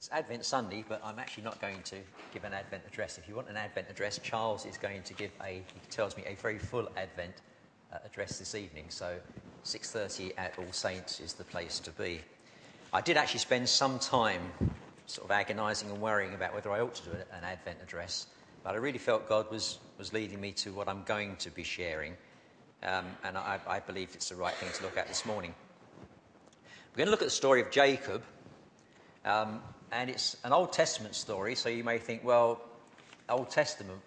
It's Advent Sunday, but I'm actually not going to give an Advent address. If you want an Advent address, Charles is going to give a, he tells me, a very full Advent uh, address this evening. So 6.30 at All Saints is the place to be. I did actually spend some time sort of agonising and worrying about whether I ought to do an Advent address, but I really felt God was, was leading me to what I'm going to be sharing, um, and I, I believe it's the right thing to look at this morning. We're going to look at the story of Jacob, um, and it's an Old Testament story, so you may think, well, Old Testament,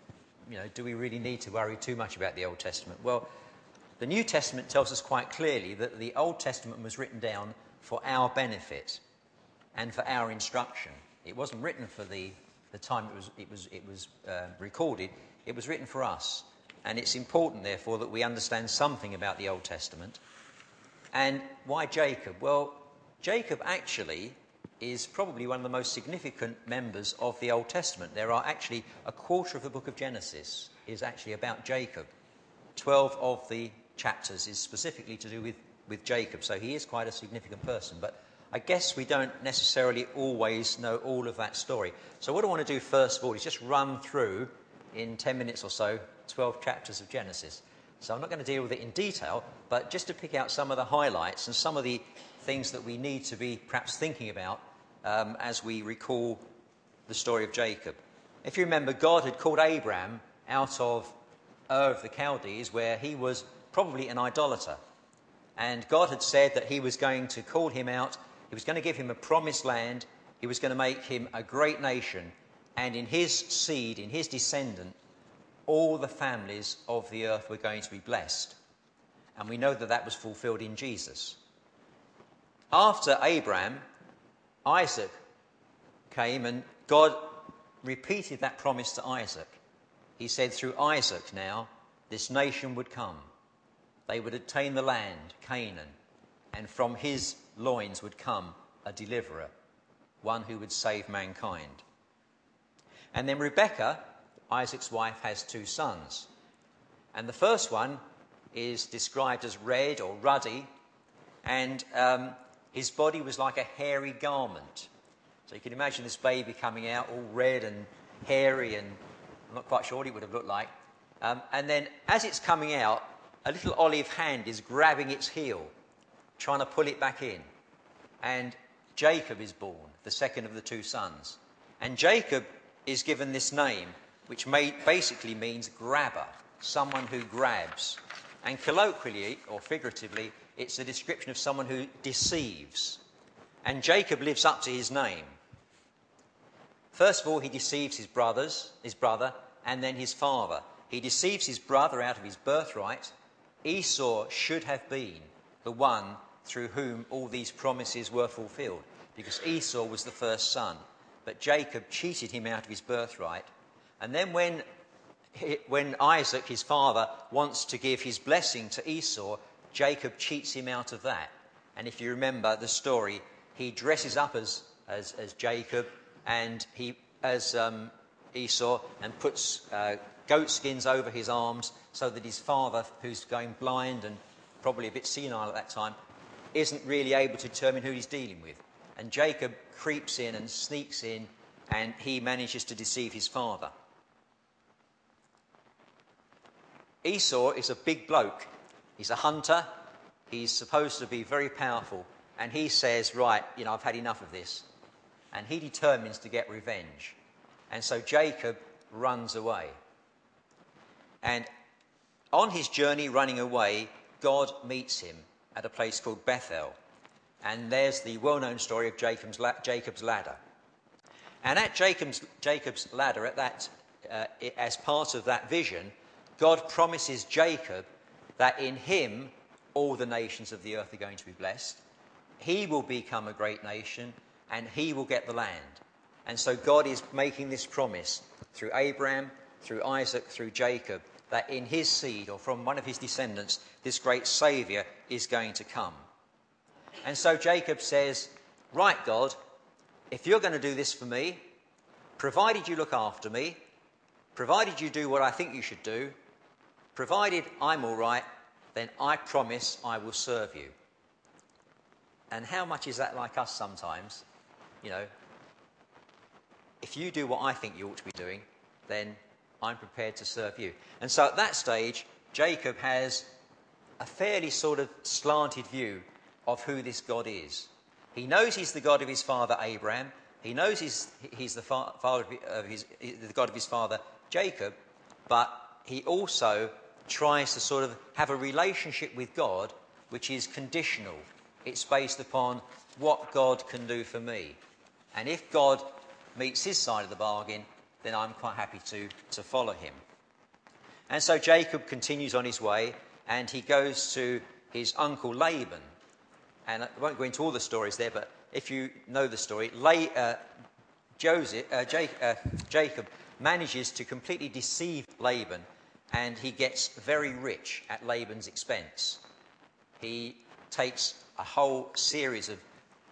you know, do we really need to worry too much about the Old Testament? Well, the New Testament tells us quite clearly that the Old Testament was written down for our benefit and for our instruction. It wasn't written for the, the time it was, it was, it was uh, recorded, it was written for us. And it's important, therefore, that we understand something about the Old Testament. And why Jacob? Well, Jacob actually is probably one of the most significant members of the Old Testament. There are actually a quarter of the book of Genesis is actually about Jacob. Twelve of the chapters is specifically to do with, with Jacob, so he is quite a significant person. But I guess we don't necessarily always know all of that story. So, what I want to do first of all is just run through in 10 minutes or so 12 chapters of Genesis. So, I'm not going to deal with it in detail, but just to pick out some of the highlights and some of the things that we need to be perhaps thinking about um, as we recall the story of Jacob. If you remember, God had called Abraham out of Ur of the Chaldees, where he was probably an idolater. And God had said that he was going to call him out, he was going to give him a promised land, he was going to make him a great nation, and in his seed, in his descendant, all the families of the earth were going to be blessed. And we know that that was fulfilled in Jesus. After Abraham, Isaac came and God repeated that promise to Isaac. He said, Through Isaac now, this nation would come. They would attain the land, Canaan, and from his loins would come a deliverer, one who would save mankind. And then Rebekah, Isaac's wife, has two sons. And the first one is described as red or ruddy, and um, his body was like a hairy garment. So you can imagine this baby coming out all red and hairy, and I'm not quite sure what it would have looked like. Um, and then as it's coming out, a little olive hand is grabbing its heel, trying to pull it back in. And Jacob is born, the second of the two sons. And Jacob is given this name, which may, basically means grabber, someone who grabs. And colloquially or figuratively, it's a description of someone who deceives. And Jacob lives up to his name. First of all, he deceives his brothers, his brother, and then his father. He deceives his brother out of his birthright. Esau should have been the one through whom all these promises were fulfilled, because Esau was the first son. But Jacob cheated him out of his birthright. And then when, when Isaac, his father, wants to give his blessing to Esau, Jacob cheats him out of that. And if you remember the story, he dresses up as, as, as Jacob and he, as um, Esau and puts uh, goat skins over his arms so that his father, who's going blind and probably a bit senile at that time, isn't really able to determine who he's dealing with. And Jacob creeps in and sneaks in and he manages to deceive his father. Esau is a big bloke. He's a hunter. He's supposed to be very powerful. And he says, Right, you know, I've had enough of this. And he determines to get revenge. And so Jacob runs away. And on his journey running away, God meets him at a place called Bethel. And there's the well known story of Jacob's, Jacob's ladder. And at Jacob's, Jacob's ladder, at that, uh, as part of that vision, God promises Jacob that in him all the nations of the earth are going to be blessed. He will become a great nation and he will get the land. And so God is making this promise through Abraham, through Isaac, through Jacob, that in his seed or from one of his descendants, this great Saviour is going to come. And so Jacob says, Right, God, if you're going to do this for me, provided you look after me, provided you do what I think you should do, provided I'm all right, then I promise I will serve you. And how much is that like us sometimes? You know, if you do what I think you ought to be doing, then I'm prepared to serve you. And so at that stage, Jacob has a fairly sort of slanted view of who this God is. He knows he's the God of his father Abraham. He knows he's, he's the, father of his, the God of his father Jacob, but he also tries to sort of have a relationship with God which is conditional. It's based upon what God can do for me. And if God meets his side of the bargain, then I'm quite happy to, to follow him. And so Jacob continues on his way and he goes to his uncle Laban. And I won't go into all the stories there, but if you know the story, La- uh, Joseph, uh, uh, Jacob manages to completely deceive Laban and he gets very rich at Laban's expense. He takes a whole series of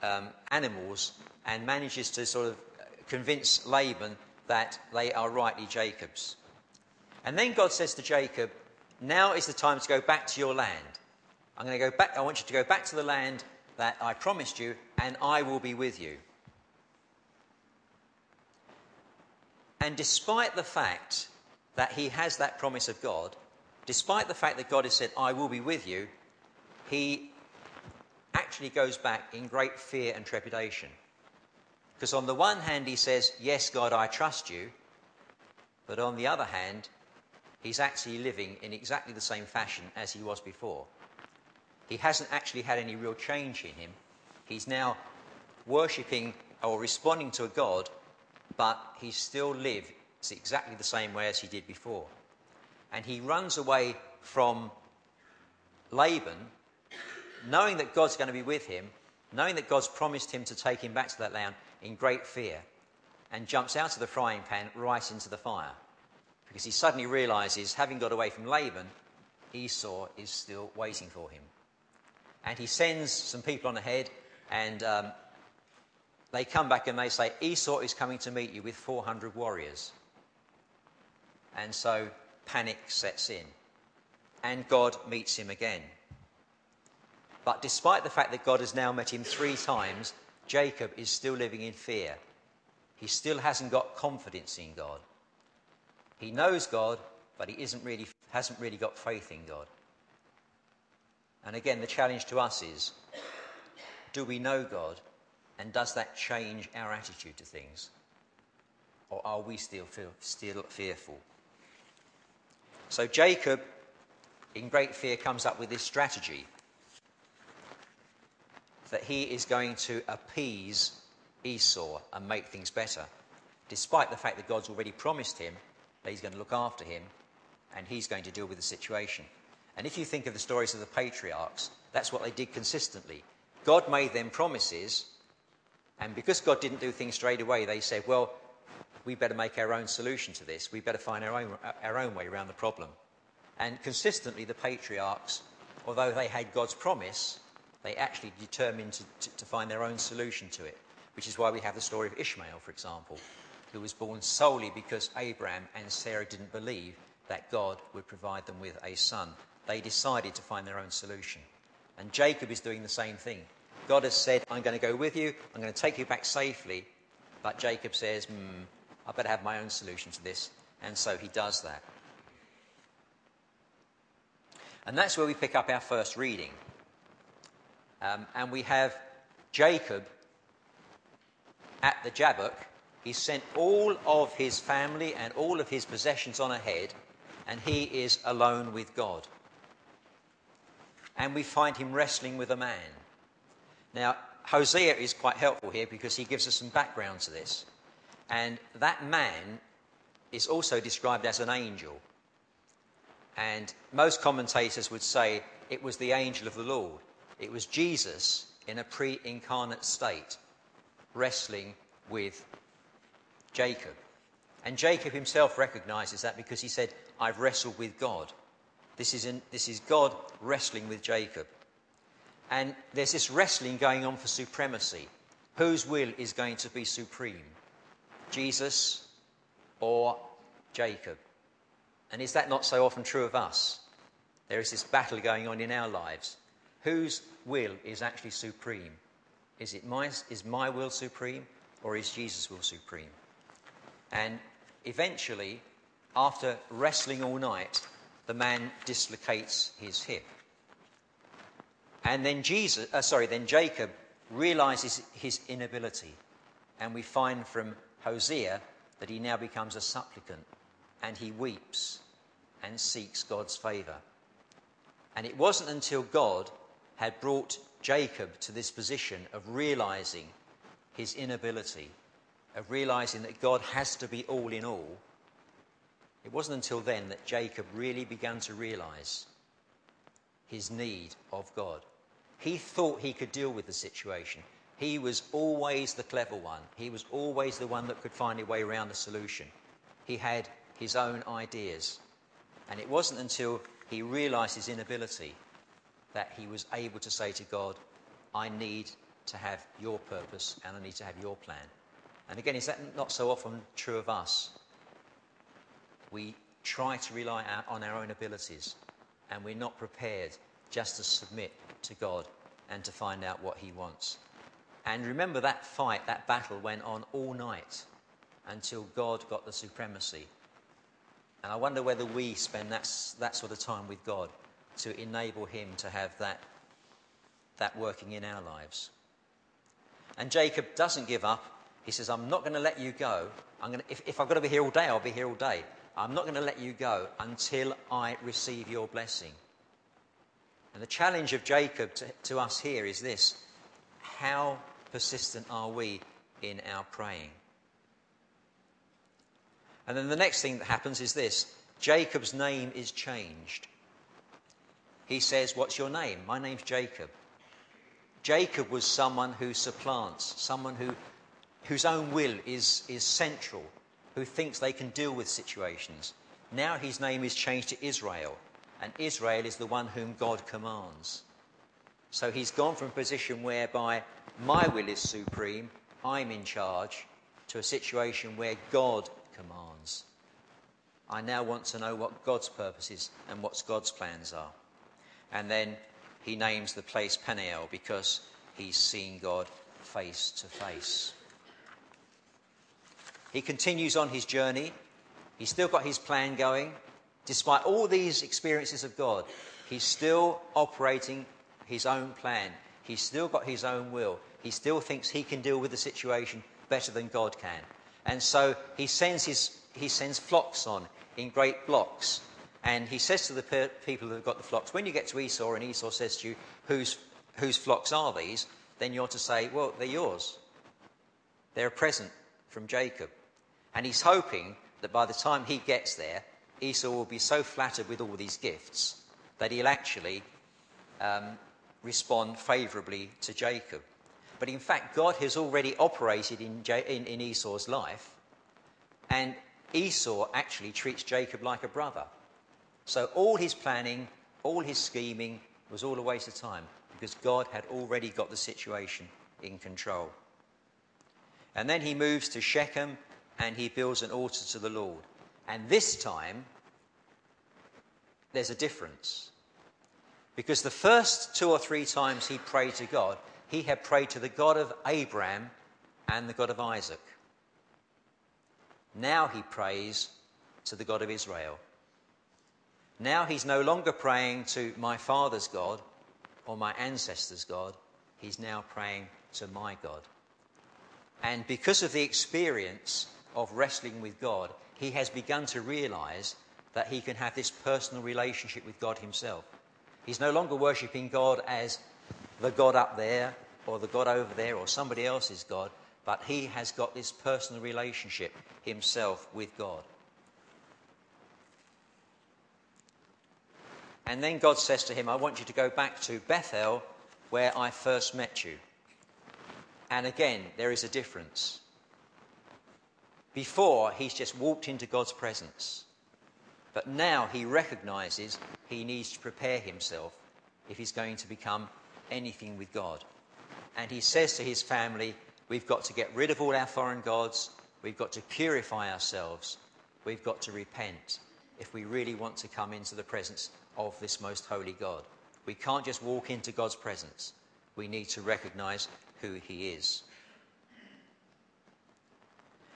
um, animals and manages to sort of convince Laban that they are rightly Jacob's. And then God says to Jacob, Now is the time to go back to your land. I'm going to go back, I want you to go back to the land that I promised you, and I will be with you. And despite the fact that he has that promise of God, despite the fact that God has said, I will be with you, he actually goes back in great fear and trepidation. Because on the one hand, he says, Yes, God, I trust you. But on the other hand, he's actually living in exactly the same fashion as he was before. He hasn't actually had any real change in him. He's now worshipping or responding to a God, but he still lives exactly the same way as he did before. And he runs away from Laban, knowing that God's going to be with him, knowing that God's promised him to take him back to that land in great fear, and jumps out of the frying pan right into the fire because he suddenly realizes, having got away from Laban, Esau is still waiting for him. And he sends some people on ahead, and um, they come back and they say, Esau is coming to meet you with 400 warriors. And so panic sets in, and God meets him again. But despite the fact that God has now met him three times, Jacob is still living in fear. He still hasn't got confidence in God. He knows God, but he isn't really, hasn't really got faith in God. And again, the challenge to us is do we know God, and does that change our attitude to things? Or are we still, still fearful? So Jacob, in great fear, comes up with this strategy that he is going to appease Esau and make things better, despite the fact that God's already promised him that he's going to look after him and he's going to deal with the situation. And if you think of the stories of the patriarchs, that's what they did consistently. God made them promises, and because God didn't do things straight away, they said, well, we better make our own solution to this. We better find our own, our own way around the problem. And consistently, the patriarchs, although they had God's promise, they actually determined to, to, to find their own solution to it, which is why we have the story of Ishmael, for example who was born solely because Abraham and Sarah didn't believe that God would provide them with a son. They decided to find their own solution. And Jacob is doing the same thing. God has said, I'm going to go with you, I'm going to take you back safely. But Jacob says, hmm, I better have my own solution to this. And so he does that. And that's where we pick up our first reading. Um, and we have Jacob at the Jabbok he sent all of his family and all of his possessions on ahead, and he is alone with God. And we find him wrestling with a man. Now, Hosea is quite helpful here because he gives us some background to this. And that man is also described as an angel. And most commentators would say it was the angel of the Lord. It was Jesus in a pre incarnate state wrestling with Jacob. And Jacob himself recognizes that because he said, I've wrestled with God. This is, in, this is God wrestling with Jacob. And there's this wrestling going on for supremacy. Whose will is going to be supreme? Jesus or Jacob? And is that not so often true of us? There is this battle going on in our lives. Whose will is actually supreme? Is, it my, is my will supreme or is Jesus' will supreme? And eventually, after wrestling all night, the man dislocates his hip. And then Jesus, uh, sorry, then Jacob realizes his inability. And we find from Hosea that he now becomes a supplicant and he weeps and seeks God's favor. And it wasn't until God had brought Jacob to this position of realizing his inability, of realizing that God has to be all in all, it wasn't until then that Jacob really began to realize his need of God. He thought he could deal with the situation. He was always the clever one. He was always the one that could find a way around the solution. He had his own ideas. And it wasn't until he realized his inability that he was able to say to God, I need to have your purpose and I need to have your plan. And again, is that not so often true of us? We try to rely on our own abilities and we're not prepared just to submit to God and to find out what He wants. And remember that fight, that battle went on all night until God got the supremacy. And I wonder whether we spend that, that sort of time with God to enable Him to have that, that working in our lives. And Jacob doesn't give up. He says, I'm not going to let you go. I'm going to, if, if I've got to be here all day, I'll be here all day. I'm not going to let you go until I receive your blessing. And the challenge of Jacob to, to us here is this how persistent are we in our praying? And then the next thing that happens is this Jacob's name is changed. He says, What's your name? My name's Jacob. Jacob was someone who supplants, someone who, whose own will is, is central, who thinks they can deal with situations. Now his name is changed to Israel and Israel is the one whom God commands. So he's gone from a position whereby my will is supreme, I'm in charge, to a situation where God commands. I now want to know what God's purposes and what God's plans are. And then he names the place Peniel because he's seen God face to face. He continues on his journey. He's still got his plan going. Despite all these experiences of God, he's still operating his own plan. He's still got his own will. He still thinks he can deal with the situation better than God can. And so he sends, his, he sends flocks on in great blocks. And he says to the per- people who have got the flocks, when you get to Esau and Esau says to you, whose, whose flocks are these? Then you're to say, well, they're yours. They're a present from Jacob. And he's hoping that by the time he gets there, Esau will be so flattered with all these gifts that he'll actually um, respond favorably to Jacob. But in fact, God has already operated in, in, in Esau's life, and Esau actually treats Jacob like a brother. So all his planning, all his scheming was all a waste of time because God had already got the situation in control. And then he moves to Shechem and he builds an altar to the Lord. And this time, there's a difference. Because the first two or three times he prayed to God, he had prayed to the God of Abraham and the God of Isaac. Now he prays to the God of Israel. Now he's no longer praying to my father's God or my ancestors' God. He's now praying to my God. And because of the experience of wrestling with God, he has begun to realize that he can have this personal relationship with God himself. He's no longer worshipping God as the God up there or the God over there or somebody else's God, but he has got this personal relationship himself with God. And then God says to him, I want you to go back to Bethel where I first met you. And again, there is a difference. Before, he's just walked into God's presence. But now he recognizes he needs to prepare himself if he's going to become anything with God. And he says to his family, We've got to get rid of all our foreign gods. We've got to purify ourselves. We've got to repent if we really want to come into the presence of this most holy God. We can't just walk into God's presence. We need to recognize who he is.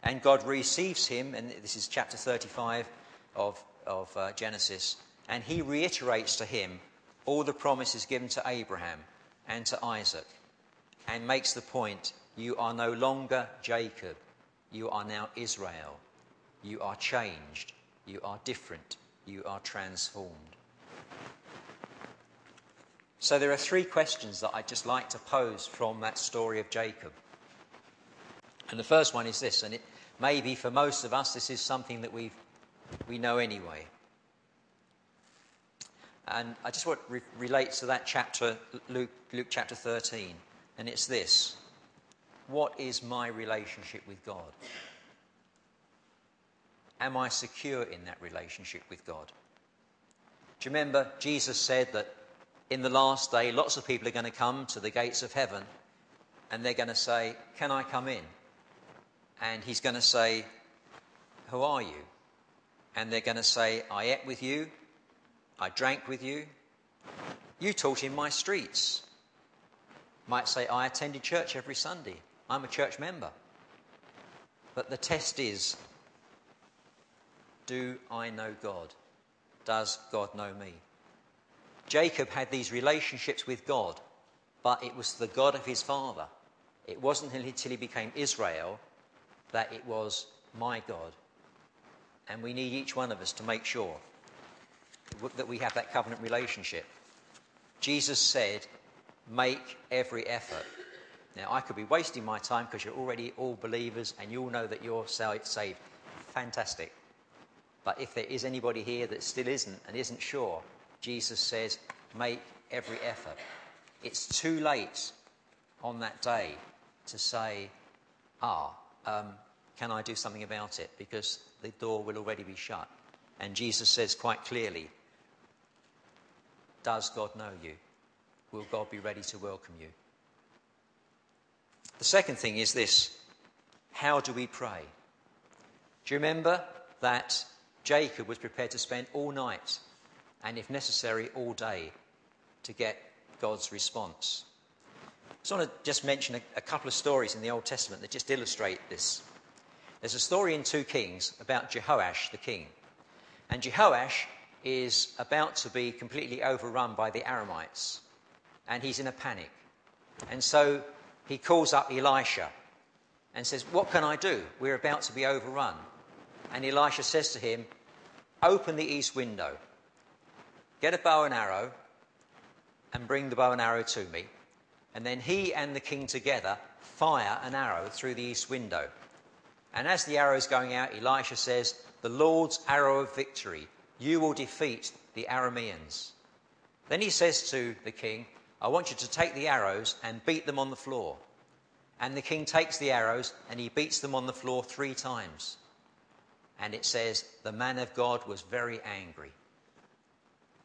And God receives him, and this is chapter 35 of, of uh, Genesis, and he reiterates to him all the promises given to Abraham and to Isaac, and makes the point you are no longer Jacob, you are now Israel. You are changed, you are different, you are transformed. So, there are three questions that I'd just like to pose from that story of Jacob. And the first one is this, and it may be for most of us, this is something that we we know anyway. And I just want to re- relate to that chapter, Luke, Luke chapter 13, and it's this What is my relationship with God? Am I secure in that relationship with God? Do you remember Jesus said that in the last day, lots of people are going to come to the gates of heaven and they're going to say, Can I come in? And he's going to say, Who are you? And they're going to say, I ate with you, I drank with you, you taught in my streets. Might say, I attended church every Sunday, I'm a church member. But the test is, do I know God? Does God know me? Jacob had these relationships with God, but it was the God of his father. It wasn't until he became Israel that it was my God. And we need each one of us to make sure that we have that covenant relationship. Jesus said, Make every effort. Now, I could be wasting my time because you're already all believers and you all know that you're saved. Fantastic. But if there is anybody here that still isn't and isn't sure, Jesus says, make every effort. It's too late on that day to say, ah, um, can I do something about it? Because the door will already be shut. And Jesus says quite clearly, does God know you? Will God be ready to welcome you? The second thing is this how do we pray? Do you remember that Jacob was prepared to spend all night and, if necessary, all day to get God's response. I just want to just mention a, a couple of stories in the Old Testament that just illustrate this. There's a story in 2 Kings about Jehoash the king. And Jehoash is about to be completely overrun by the Aramites. And he's in a panic. And so he calls up Elisha and says, What can I do? We're about to be overrun. And Elisha says to him, Open the east window, get a bow and arrow, and bring the bow and arrow to me. And then he and the king together fire an arrow through the east window. And as the arrow is going out, Elisha says, The Lord's arrow of victory, you will defeat the Arameans. Then he says to the king, I want you to take the arrows and beat them on the floor. And the king takes the arrows and he beats them on the floor three times. And it says, The man of God was very angry.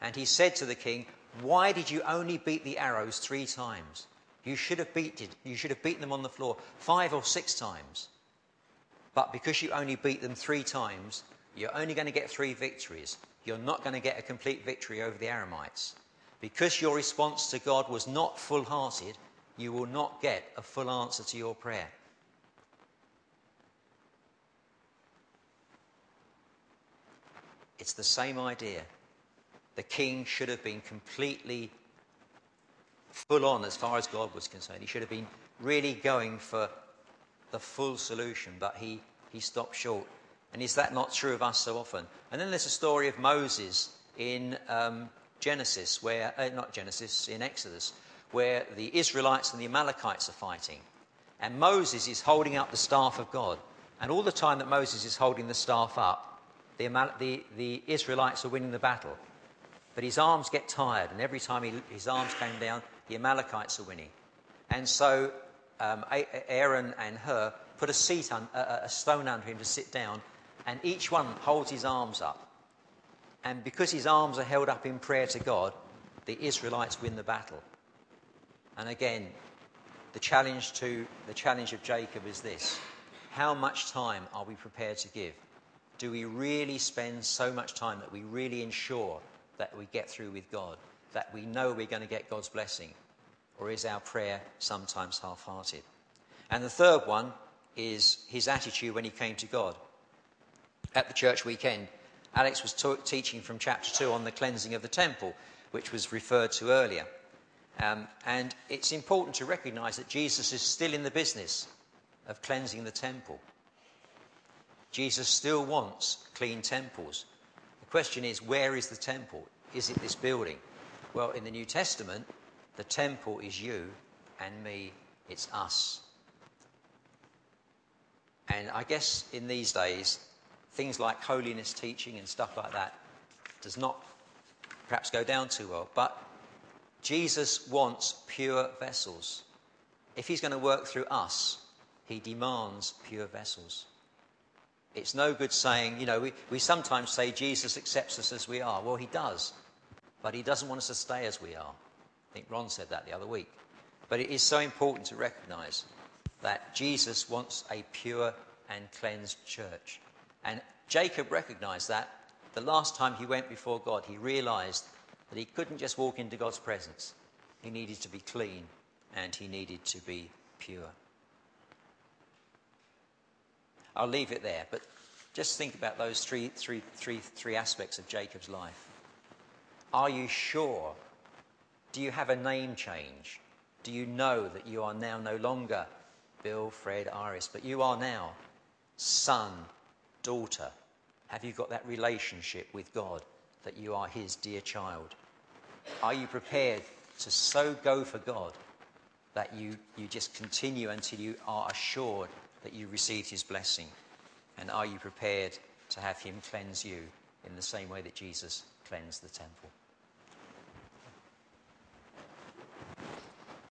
And he said to the king, Why did you only beat the arrows three times? You should have beaten, you should have beaten them on the floor five or six times. But because you only beat them three times, you're only going to get three victories. You're not going to get a complete victory over the Aramites. Because your response to God was not full hearted, you will not get a full answer to your prayer. It's the same idea. The king should have been completely full on as far as God was concerned. He should have been really going for the full solution, but he, he stopped short. And is that not true of us so often? And then there's a story of Moses in um, Genesis, where, uh, not Genesis, in Exodus, where the Israelites and the Amalekites are fighting. And Moses is holding up the staff of God. And all the time that Moses is holding the staff up, the, the, the Israelites are winning the battle. But his arms get tired, and every time he, his arms came down, the Amalekites are winning. And so um, Aaron and Hur put a, seat un, a, a stone under him to sit down, and each one holds his arms up. And because his arms are held up in prayer to God, the Israelites win the battle. And again, the challenge to the challenge of Jacob is this: How much time are we prepared to give? do we really spend so much time that we really ensure that we get through with God, that we know we're going to get God's blessing? Or is our prayer sometimes half hearted? And the third one is his attitude when he came to God. At the church weekend, Alex was ta- teaching from chapter 2 on the cleansing of the temple, which was referred to earlier. Um, and it's important to recognize that Jesus is still in the business of cleansing the temple. Jesus still wants clean temples. The question is, where is the temple? Is it this building? Well, in the New Testament, the temple is you and me, it's us. And I guess in these days, things like holiness teaching and stuff like that does not perhaps go down too well. But Jesus wants pure vessels. If he's going to work through us, he demands pure vessels. It's no good saying, you know, we, we sometimes say Jesus accepts us as we are. Well, he does, but he doesn't want us to stay as we are. I think Ron said that the other week. But it is so important to recognize that Jesus wants a pure and cleansed church. And Jacob recognized that the last time he went before God, he realized that he couldn't just walk into God's presence. He needed to be clean and he needed to be pure. I'll leave it there, but just think about those three, three, three, three aspects of Jacob's life. Are you sure? Do you have a name change? Do you know that you are now no longer Bill, Fred, Iris, but you are now son, daughter? Have you got that relationship with God that you are his dear child? Are you prepared to so go for God that you, you just continue until you are assured that you received his blessing? And are you prepared to have him cleanse you in the same way that Jesus cleansed the temple?